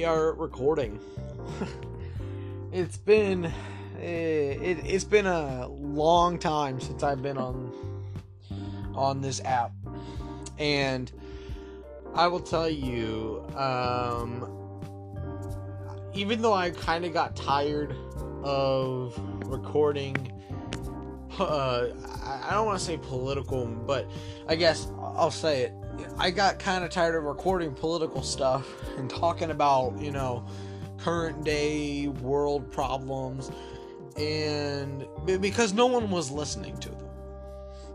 we are recording. it's been it, it, it's been a long time since I've been on on this app, and I will tell you, um, even though I kind of got tired of recording. Uh, I don't want to say political, but I guess I'll say it. I got kind of tired of recording political stuff and talking about, you know, current day world problems and because no one was listening to them.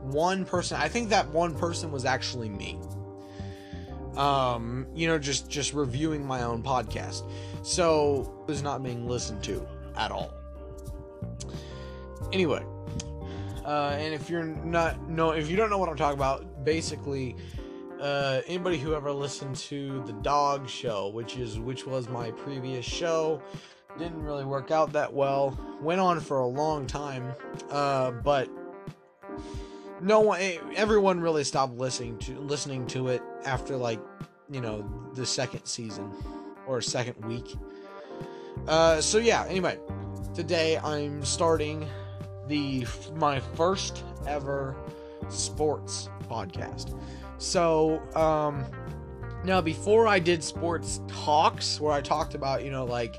One person, I think that one person was actually me. Um, you know, just just reviewing my own podcast. So, it was not being listened to at all. Anyway, uh, and if you're not no, if you don't know what I'm talking about, basically, uh, anybody who ever listened to the Dog Show, which is which was my previous show, didn't really work out that well. Went on for a long time, uh, but no one, eh, everyone really stopped listening to listening to it after like you know the second season or second week. Uh, so yeah. Anyway, today I'm starting the my first ever sports podcast. So, um, now before I did sports talks where I talked about, you know, like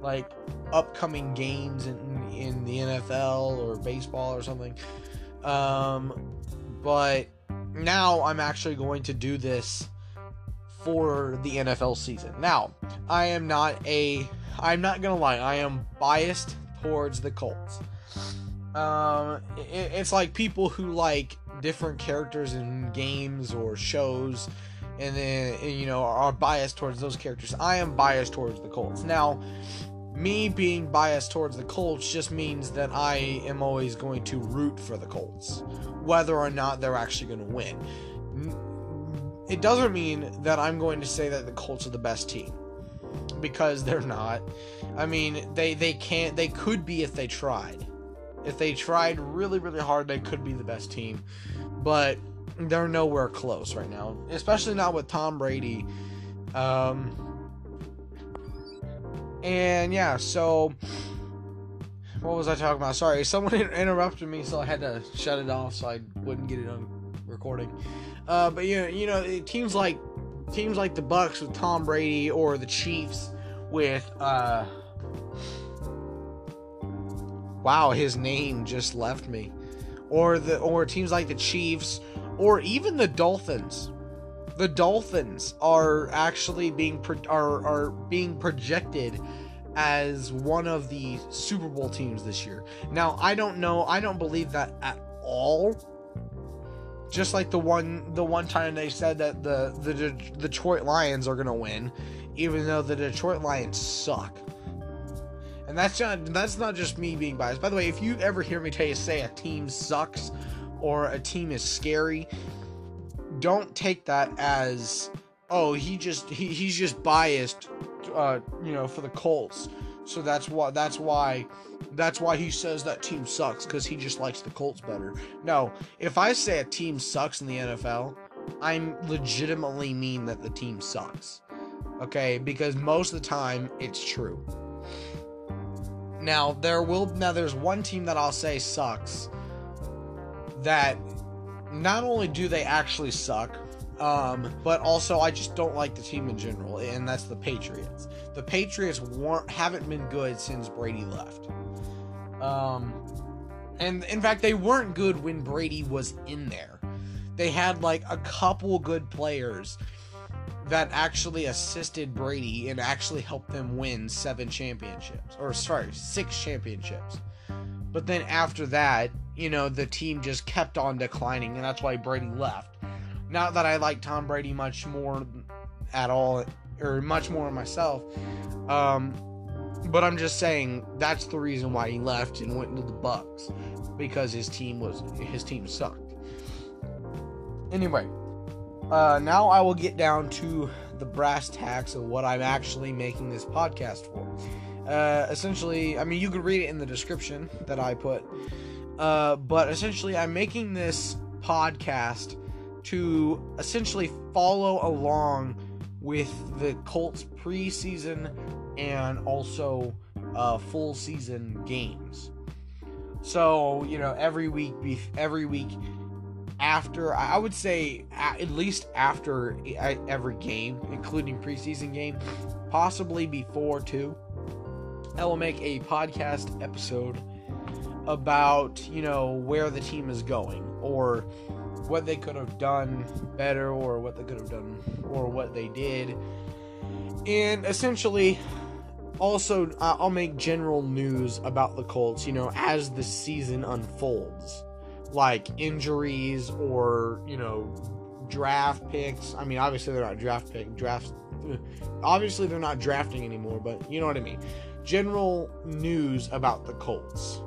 like upcoming games in in the NFL or baseball or something. Um, but now I'm actually going to do this for the NFL season. Now, I am not a I'm not going to lie, I am biased towards the Colts. Um, it, it's like people who like different characters in games or shows, and then you know are biased towards those characters. I am biased towards the Colts. Now, me being biased towards the Colts just means that I am always going to root for the Colts, whether or not they're actually going to win. It doesn't mean that I'm going to say that the Colts are the best team because they're not. I mean, they they can't they could be if they tried. If they tried really, really hard, they could be the best team. But they're nowhere close right now, especially not with Tom Brady. Um, and yeah, so what was I talking about? Sorry, someone interrupted me, so I had to shut it off so I wouldn't get it on recording. Uh, but you know, you know, teams like teams like the Bucs with Tom Brady or the Chiefs with uh, wow, his name just left me. Or the or teams like the Chiefs or even the Dolphins. The Dolphins are actually being pro- are are being projected as one of the Super Bowl teams this year. Now, I don't know, I don't believe that at all. Just like the one the one time they said that the the, the Detroit Lions are going to win, even though the Detroit Lions suck. And that's not that's not just me being biased. By the way, if you ever hear me tell you say a team sucks or a team is scary, don't take that as oh he just he, he's just biased uh, you know for the Colts. So that's why that's why that's why he says that team sucks cuz he just likes the Colts better. No, if I say a team sucks in the NFL, I'm legitimately mean that the team sucks. Okay? Because most of the time it's true. Now there will now there's one team that I'll say sucks that not only do they actually suck, um, but also I just don't like the team in general, and that's the Patriots. The Patriots weren't haven't been good since Brady left. Um, and in fact, they weren't good when Brady was in there. They had like a couple good players that actually assisted Brady and actually helped them win seven championships, or sorry, six championships. But then after that, you know, the team just kept on declining, and that's why Brady left. Not that I like Tom Brady much more at all, or much more myself, um, but I'm just saying that's the reason why he left and went into the Bucs because his team was his team sucked. Anyway, uh, now I will get down to the brass tacks of what I'm actually making this podcast for. Uh, essentially, I mean, you could read it in the description that I put. Uh, but essentially, I'm making this podcast to essentially follow along with the Colts preseason and also uh, full season games. So you know every week, every week after I would say at least after every game, including preseason game, possibly before too. I will make a podcast episode about you know where the team is going or what they could have done better or what they could have done or what they did and essentially also i'll make general news about the colts you know as the season unfolds like injuries or you know draft picks i mean obviously they're not draft pick drafts obviously they're not drafting anymore but you know what i mean general news about the colts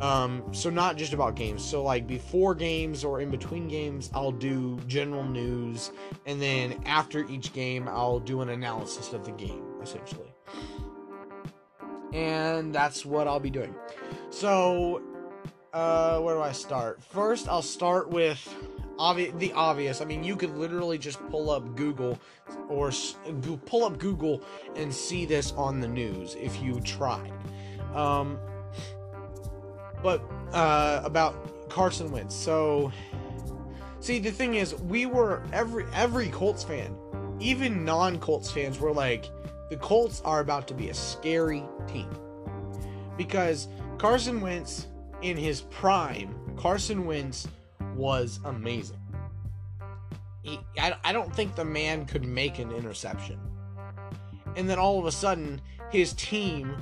um, so not just about games. So like before games or in between games, I'll do general news, and then after each game, I'll do an analysis of the game, essentially. And that's what I'll be doing. So, uh, where do I start? First, I'll start with obvi- the obvious. I mean, you could literally just pull up Google or pull up Google and see this on the news if you tried. Um, but uh, about Carson Wentz. So, see, the thing is, we were every every Colts fan, even non-Colts fans, were like, the Colts are about to be a scary team because Carson Wentz in his prime, Carson Wentz was amazing. He, I, I don't think the man could make an interception. And then all of a sudden, his team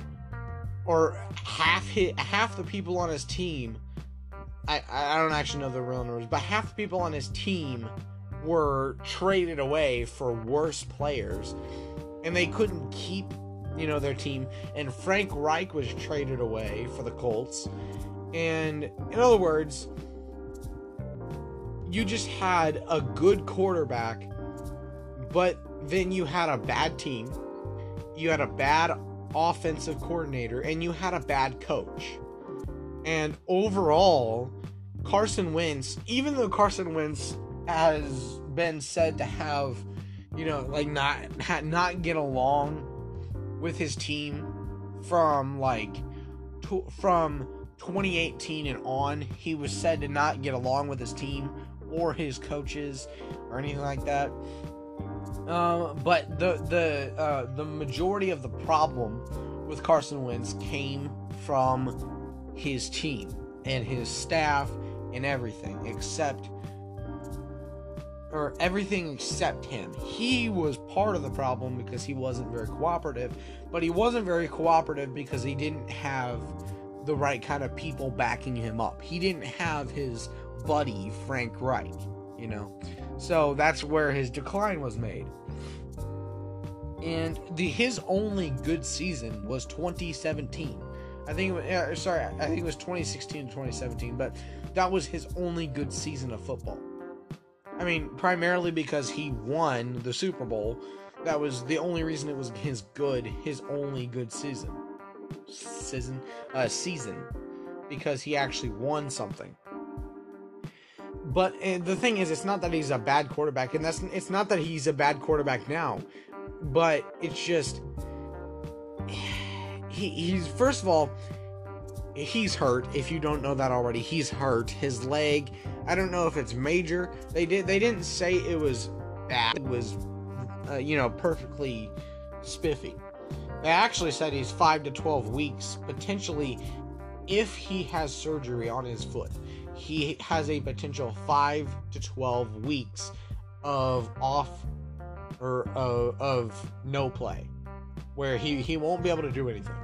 or half hit half the people on his team. I I don't actually know the real numbers, but half the people on his team were traded away for worse players, and they couldn't keep you know their team. And Frank Reich was traded away for the Colts, and in other words, you just had a good quarterback, but then you had a bad team. You had a bad offensive coordinator and you had a bad coach. And overall, Carson Wentz, even though Carson Wentz has been said to have, you know, like not not get along with his team from like to, from 2018 and on, he was said to not get along with his team or his coaches or anything like that. Um, but the the uh, the majority of the problem with Carson Wentz came from his team and his staff and everything except or everything except him. He was part of the problem because he wasn't very cooperative, but he wasn't very cooperative because he didn't have the right kind of people backing him up. He didn't have his buddy Frank Reich, you know. So that's where his decline was made. And the his only good season was 2017. I think uh, sorry, I think it was 2016 to 2017, but that was his only good season of football. I mean, primarily because he won the Super Bowl. That was the only reason it was his good, his only good season. Season, uh, season, because he actually won something. But the thing is, it's not that he's a bad quarterback, and that's it's not that he's a bad quarterback now, but it's just he, he's first of all he's hurt. If you don't know that already, he's hurt. His leg, I don't know if it's major. They did they didn't say it was bad. It was uh, you know perfectly spiffy. They actually said he's five to twelve weeks potentially if he has surgery on his foot he has a potential 5 to 12 weeks of off or uh, of no play where he, he won't be able to do anything.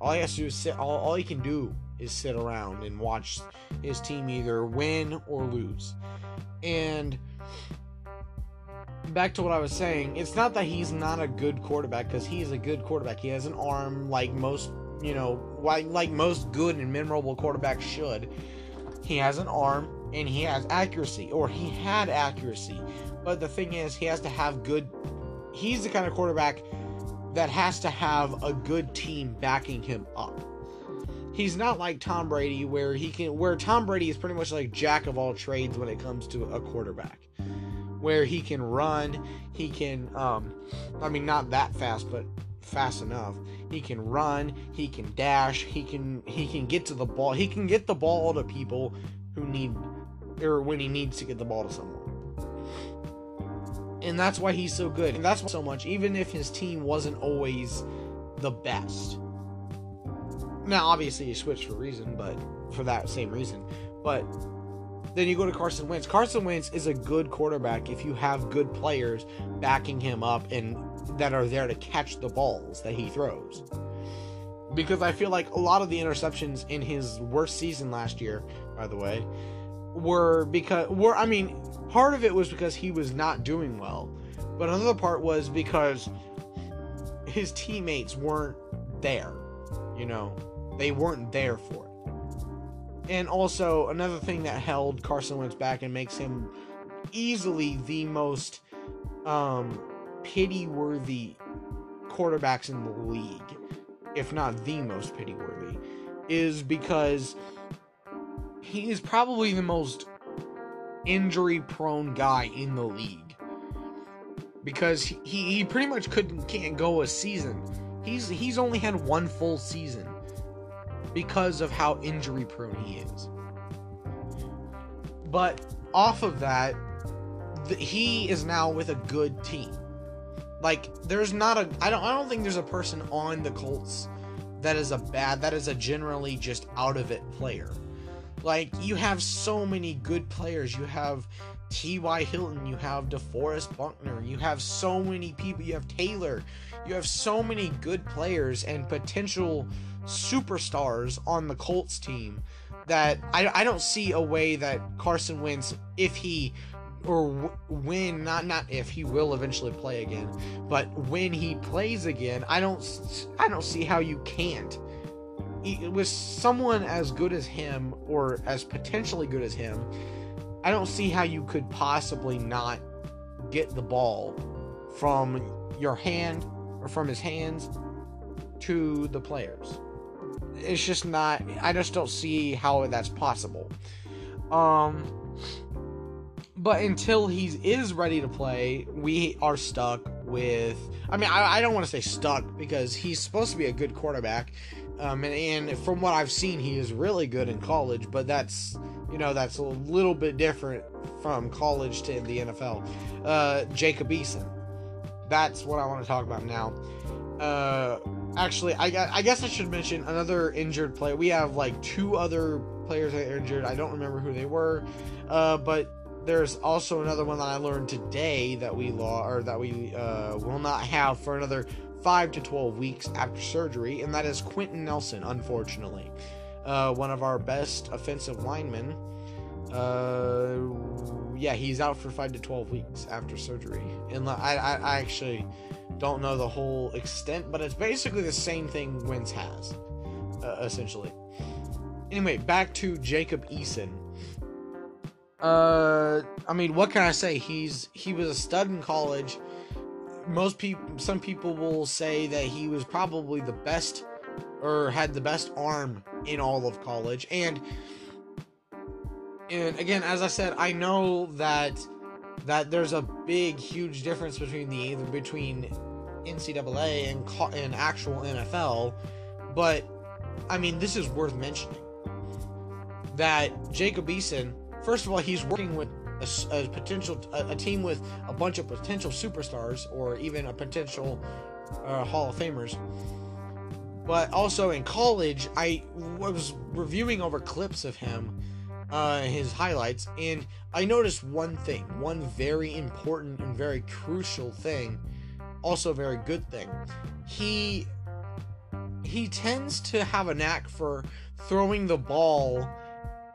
All he has to do is sit all, all he can do is sit around and watch his team either win or lose. And back to what I was saying, it's not that he's not a good quarterback because he is a good quarterback. He has an arm like most, you know, like like most good and memorable quarterbacks should. He has an arm and he has accuracy, or he had accuracy. But the thing is, he has to have good. He's the kind of quarterback that has to have a good team backing him up. He's not like Tom Brady, where he can. Where Tom Brady is pretty much like jack of all trades when it comes to a quarterback. Where he can run, he can um I mean not that fast, but fast enough. He can run, he can dash, he can he can get to the ball. He can get the ball to people who need or when he needs to get the ball to someone. And that's why he's so good. And that's why so much even if his team wasn't always the best. Now obviously he switched for reason, but for that same reason. But then you go to Carson Wentz. Carson Wentz is a good quarterback if you have good players backing him up and that are there to catch the balls that he throws. Because I feel like a lot of the interceptions in his worst season last year, by the way, were because were I mean, part of it was because he was not doing well, but another part was because his teammates weren't there. You know, they weren't there for it. And also, another thing that held Carson Wentz back and makes him easily the most um, pity worthy quarterbacks in the league, if not the most pity worthy, is because he is probably the most injury prone guy in the league. Because he, he pretty much couldn't can't go a season. He's he's only had one full season because of how injury prone he is. But off of that, the, he is now with a good team. Like there's not a I don't I don't think there's a person on the Colts that is a bad that is a generally just out of it player. Like you have so many good players. You have T.Y. Hilton, you have DeForest Buckner, you have so many people, you have Taylor, you have so many good players and potential superstars on the Colts team that I, I don't see a way that Carson Wentz if he or when not not if he will eventually play again, but when he plays again, I don't I don't see how you can't. With someone as good as him or as potentially good as him, I don't see how you could possibly not get the ball from your hand or from his hands to the players it's just not I just don't see how that's possible. Um but until he is ready to play, we are stuck with I mean I, I don't want to say stuck because he's supposed to be a good quarterback. Um, and, and from what I've seen, he is really good in college, but that's you know that's a little bit different from college to the NFL. Uh, Jacob Eason, that's what I want to talk about now. Uh, actually, I, I guess I should mention another injured player. We have like two other players that are injured. I don't remember who they were, uh, but there's also another one that I learned today that we law or that we uh, will not have for another five to twelve weeks after surgery, and that is Quenton Nelson. Unfortunately, uh, one of our best offensive linemen. Uh, yeah, he's out for five to twelve weeks after surgery, and I, I, I actually don't know the whole extent, but it's basically the same thing Wentz has, uh, essentially. Anyway, back to Jacob Eason. Uh, I mean, what can I say? He's he was a stud in college. Most people, some people will say that he was probably the best or had the best arm in all of college. And and again, as I said, I know that that there's a big, huge difference between the between NCAA and and actual NFL, but I mean, this is worth mentioning that Jacob Eason, first of all, he's working with a, a potential a, a, team with a bunch of potential superstars or even a potential uh, Hall of Famers. But also in college, I was reviewing over clips of him uh, his highlights, and I noticed one thing, one very important and very crucial thing, also very good thing. He he tends to have a knack for throwing the ball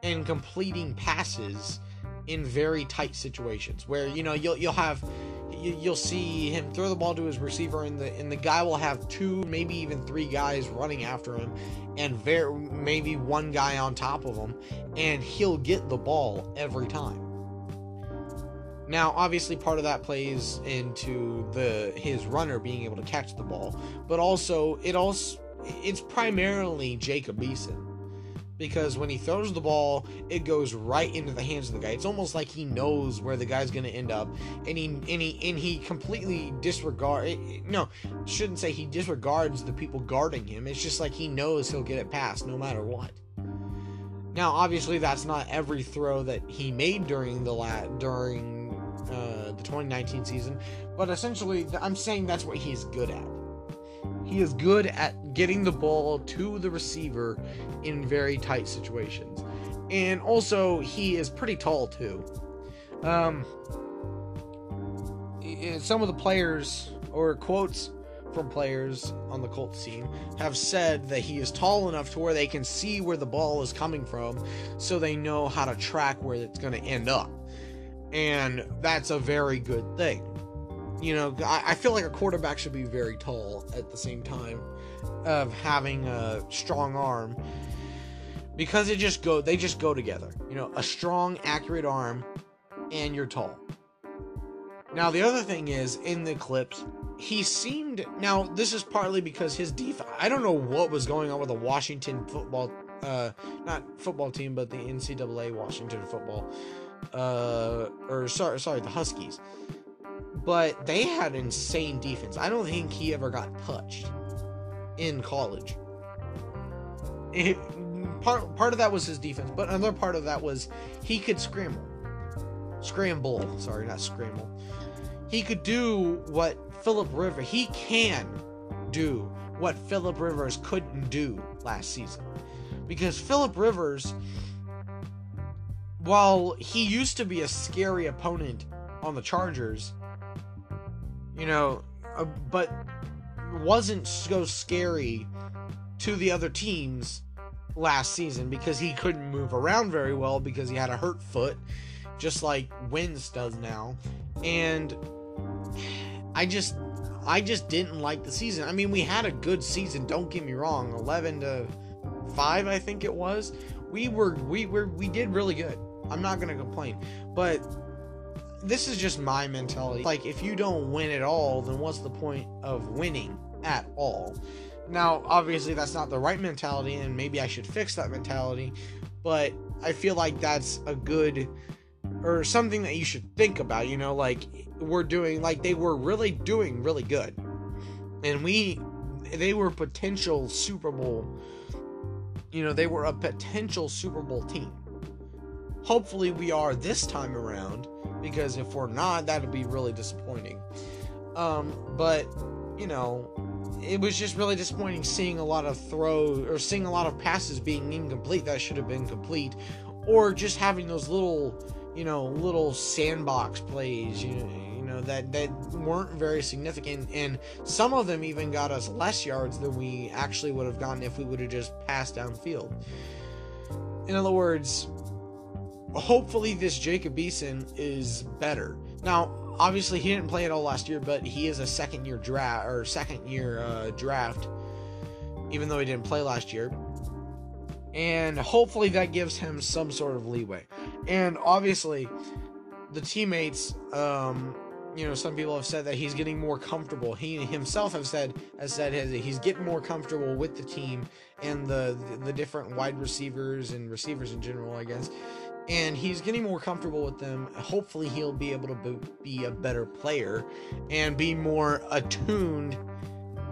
and completing passes in very tight situations where you know you'll you'll have you'll see him throw the ball to his receiver and the and the guy will have two maybe even three guys running after him and very maybe one guy on top of him and he'll get the ball every time. Now obviously part of that plays into the his runner being able to catch the ball but also it also it's primarily Jacob Eason because when he throws the ball, it goes right into the hands of the guy. It's almost like he knows where the guy's going to end up, and he and he and he completely disregard. No, shouldn't say he disregards the people guarding him. It's just like he knows he'll get it past no matter what. Now, obviously, that's not every throw that he made during the la- during uh, the 2019 season, but essentially, I'm saying that's what he's good at. He is good at getting the ball to the receiver in very tight situations. And also, he is pretty tall too. Um, some of the players, or quotes from players on the Colts team, have said that he is tall enough to where they can see where the ball is coming from so they know how to track where it's going to end up. And that's a very good thing you know, I, I feel like a quarterback should be very tall at the same time of having a strong arm because it just go they just go together. You know, a strong, accurate arm and you're tall. Now the other thing is in the clips, he seemed now this is partly because his defense. I don't know what was going on with the Washington football, uh, not football team, but the NCAA Washington football, uh, or sorry, sorry, the Huskies but they had insane defense. I don't think he ever got touched in college. It, part part of that was his defense, but another part of that was he could scramble. Scramble, sorry, not scramble. He could do what Philip Rivers he can do what Philip Rivers couldn't do last season. Because Philip Rivers while he used to be a scary opponent on the Chargers, you know, uh, but wasn't so scary to the other teams last season because he couldn't move around very well because he had a hurt foot, just like Wentz does now. And I just I just didn't like the season. I mean, we had a good season, don't get me wrong. 11 to 5 I think it was. We were we were we did really good. I'm not going to complain. But this is just my mentality. Like, if you don't win at all, then what's the point of winning at all? Now, obviously, that's not the right mentality, and maybe I should fix that mentality, but I feel like that's a good or something that you should think about. You know, like, we're doing, like, they were really doing really good, and we, they were potential Super Bowl, you know, they were a potential Super Bowl team. Hopefully, we are this time around because if we're not, that'd be really disappointing. Um, but you know, it was just really disappointing seeing a lot of throws or seeing a lot of passes being incomplete that should have been complete, or just having those little, you know, little sandbox plays, you know, you know that that weren't very significant, and some of them even got us less yards than we actually would have gotten if we would have just passed downfield. In other words, hopefully this Jacob Eason is better. Now, obviously he didn't play at all last year, but he is a second year draft or second year uh, draft, even though he didn't play last year. And hopefully that gives him some sort of leeway. And obviously, the teammates, um, you know, some people have said that he's getting more comfortable. He himself have said has said he's getting more comfortable with the team and the the different wide receivers and receivers in general, I guess and he's getting more comfortable with them. Hopefully, he'll be able to be a better player and be more attuned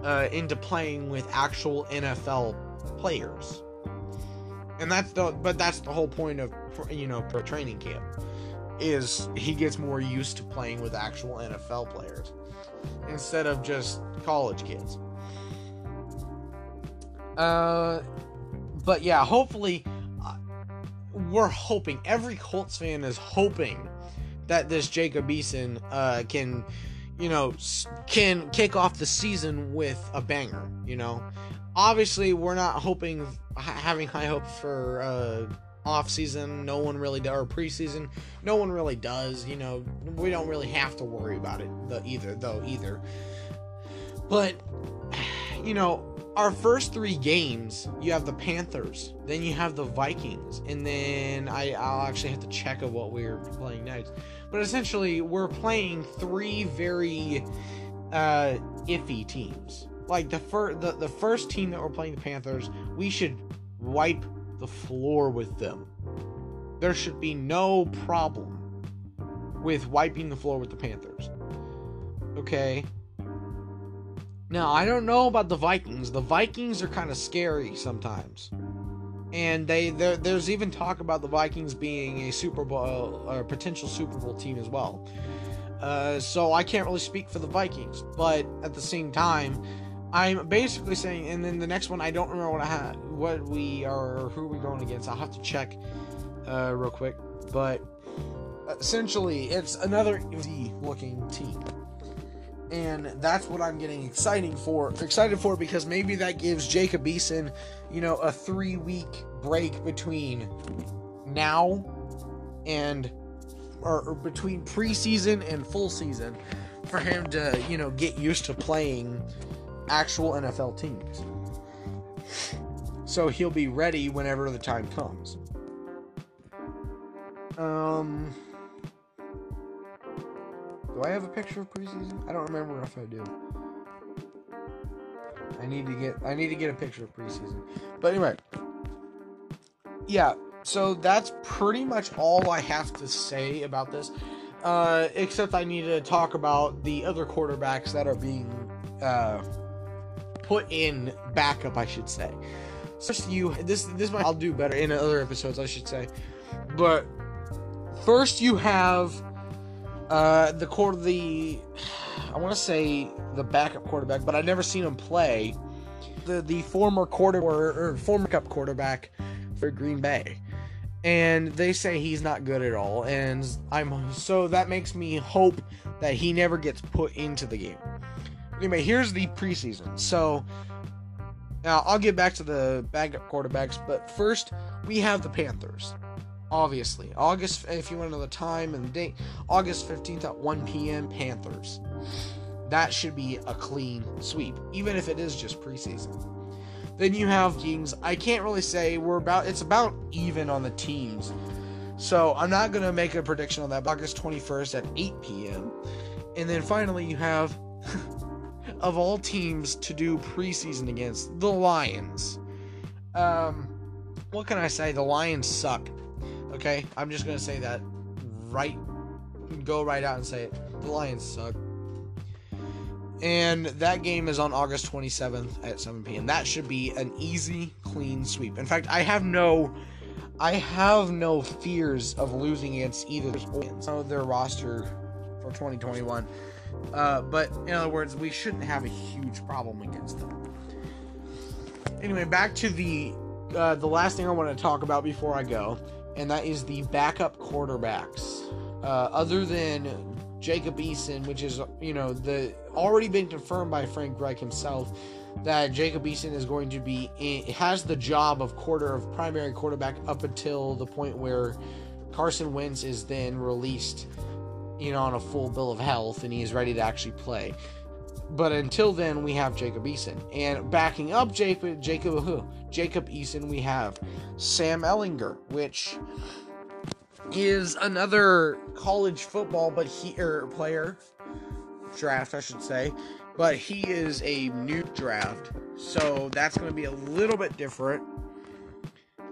uh, into playing with actual NFL players. And that's the but that's the whole point of you know pro training camp is he gets more used to playing with actual NFL players instead of just college kids. Uh, but yeah, hopefully we're hoping every Colts fan is hoping that this Jacob Eason uh, can, you know, can kick off the season with a banger. You know, obviously we're not hoping having high hopes for uh, off season. No one really does, or preseason. No one really does. You know, we don't really have to worry about it the, either, though either. But you know, our first three games, you have the Panthers, then you have the Vikings, and then I, I'll actually have to check of what we're playing next. But essentially, we're playing three very uh, iffy teams. Like the first, the, the first team that we're playing, the Panthers, we should wipe the floor with them. There should be no problem with wiping the floor with the Panthers. Okay. Now, I don't know about the Vikings. The Vikings are kind of scary sometimes. And they there's even talk about the Vikings being a Super Bowl or potential Super Bowl team as well. Uh, so I can't really speak for the Vikings, but at the same time, I'm basically saying. And then the next one, I don't remember what I had, what we are, who we're we going against. I'll have to check uh, real quick, but essentially, it's another looking team and that's what I'm getting exciting for excited for because maybe that gives Jacob Eason, you know, a three week break between now and or, or, between preseason and full season for him to, you know, get used to playing actual NFL teams. So he'll be ready whenever the time comes. Um do I have a picture of preseason? I don't remember if I do. I need to get I need to get a picture of preseason. But anyway, yeah. So that's pretty much all I have to say about this. Uh, except I need to talk about the other quarterbacks that are being uh, put in backup, I should say. First, you this this might I'll do better in other episodes, I should say. But first, you have uh, the quarter, the I want to say the backup quarterback, but I've never seen him play. The the former quarter or, or former cup quarterback for Green Bay, and they say he's not good at all. And I'm so that makes me hope that he never gets put into the game. Anyway, here's the preseason. So now I'll get back to the backup quarterbacks, but first we have the Panthers obviously. August, if you want to know the time and the date, August 15th at 1 p.m., Panthers. That should be a clean sweep, even if it is just preseason. Then you have Kings. I can't really say we're about, it's about even on the teams. So I'm not going to make a prediction on that. August 21st at 8 p.m. And then finally, you have, of all teams to do preseason against, the Lions. Um, what can I say? The Lions suck. Okay, I'm just gonna say that right. Go right out and say it. The Lions suck. And that game is on August 27th at 7 p.m. That should be an easy, clean sweep. In fact, I have no, I have no fears of losing against either of their roster for 2021. Uh, but in other words, we shouldn't have a huge problem against them. Anyway, back to the uh, the last thing I want to talk about before I go and that is the backup quarterbacks. Uh, other than Jacob Eason, which is you know the already been confirmed by Frank Reich himself that Jacob Eason is going to be in, has the job of quarter of primary quarterback up until the point where Carson Wentz is then released, you know, on a full bill of health and he is ready to actually play. But until then, we have Jacob Eason. And backing up Jacob, Jacob who? Jacob Eason, we have Sam Ehlinger, which is another college football, but he er, player draft, I should say. But he is a new draft, so that's going to be a little bit different.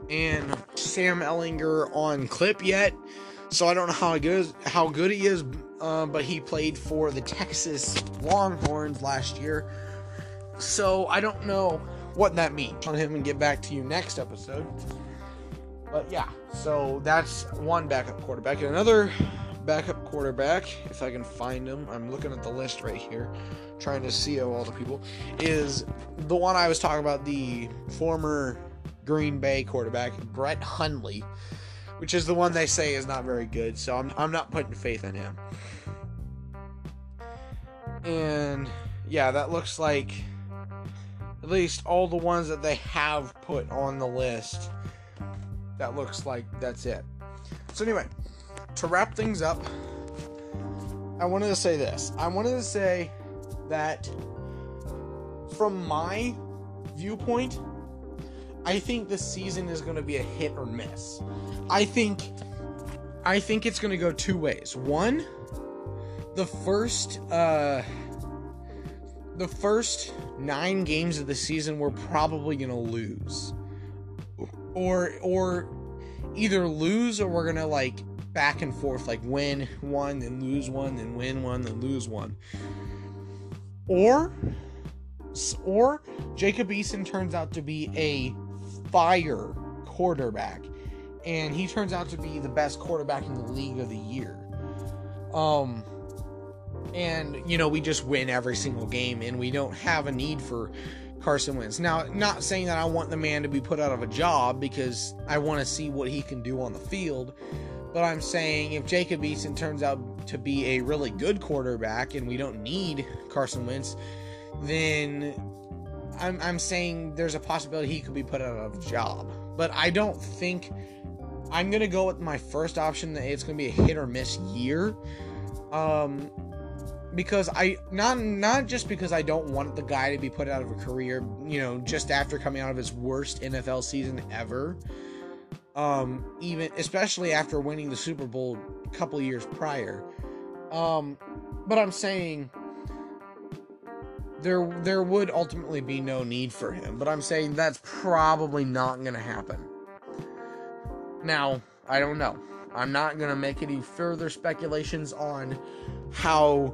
And Sam Ehlinger on clip yet, so I don't know how good how good he is um, but he played for the Texas Longhorns last year. So I don't know what that means on him and get back to you next episode. But yeah, so that's one backup quarterback. And another backup quarterback, if I can find him, I'm looking at the list right here, trying to see all the people, is the one I was talking about, the former Green Bay quarterback, Brett Hundley which is the one they say is not very good. So I'm, I'm not putting faith in him. And yeah, that looks like at least all the ones that they have put on the list. That looks like that's it. So anyway, to wrap things up, I wanted to say this. I wanted to say that from my viewpoint, I think this season is going to be a hit or miss. I think I think it's going to go two ways. One, the first uh the first 9 games of the season we're probably going to lose. or or either lose or we're gonna like back and forth, like win one, then lose one, then win one, then lose one. Or or Jacob Eason turns out to be a fire quarterback and he turns out to be the best quarterback in the league of the year. Um and you know, we just win every single game and we don't have a need for Carson Wentz. Now, not saying that I want the man to be put out of a job because I want to see what he can do on the field, but I'm saying if Jacob Eason turns out to be a really good quarterback and we don't need Carson Wentz, then I'm, I'm saying there's a possibility he could be put out of job. But I don't think I'm gonna go with my first option that it's gonna be a hit or miss year. Um, because I not not just because I don't want the guy to be put out of a career, you know, just after coming out of his worst NFL season ever. Um, even especially after winning the Super Bowl a couple years prior. Um, but I'm saying there there would ultimately be no need for him, but I'm saying that's probably not going to happen. Now, I don't know. I'm not going to make any further speculations on how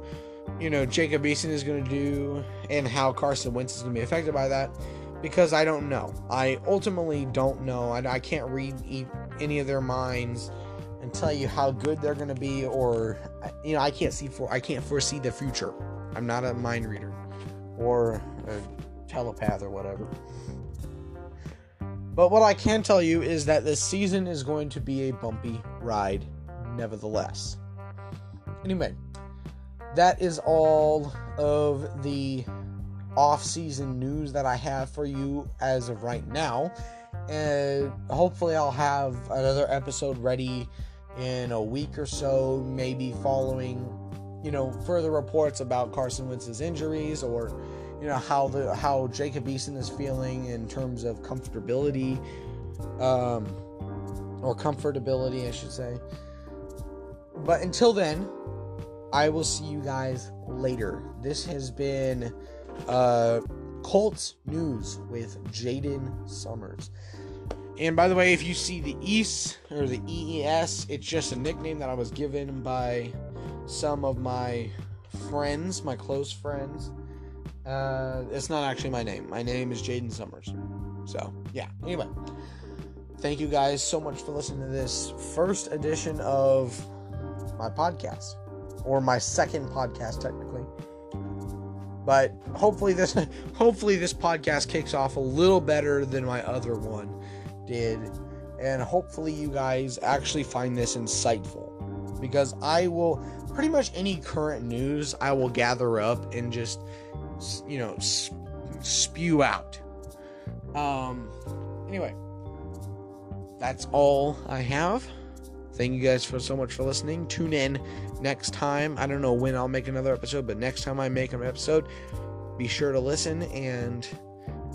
you know Jacob Eason is going to do and how Carson Wentz is going to be affected by that because I don't know. I ultimately don't know. I, I can't read e- any of their minds and tell you how good they're going to be or you know I can't see for I can't foresee the future. I'm not a mind reader or a telepath or whatever. But what I can tell you is that this season is going to be a bumpy ride, nevertheless. Anyway, that is all of the off-season news that I have for you as of right now. And hopefully I'll have another episode ready in a week or so, maybe following, you know, further reports about Carson Wentz's injuries or you know how the how Jacob Eason is feeling in terms of comfortability um or comfortability I should say. But until then, I will see you guys later. This has been uh, Colts news with Jaden Summers. And by the way, if you see the East or the EES, it's just a nickname that I was given by some of my friends, my close friends. Uh, it's not actually my name. My name is Jaden Summers. So, yeah. Anyway, thank you guys so much for listening to this first edition of my podcast or my second podcast technically. But hopefully this hopefully this podcast kicks off a little better than my other one did and hopefully you guys actually find this insightful because I will pretty much any current news I will gather up and just you know spew out. Um anyway, that's all I have. Thank you guys for so much for listening. Tune in next time. I don't know when I'll make another episode, but next time I make an episode, be sure to listen and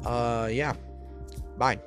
uh yeah. Bye.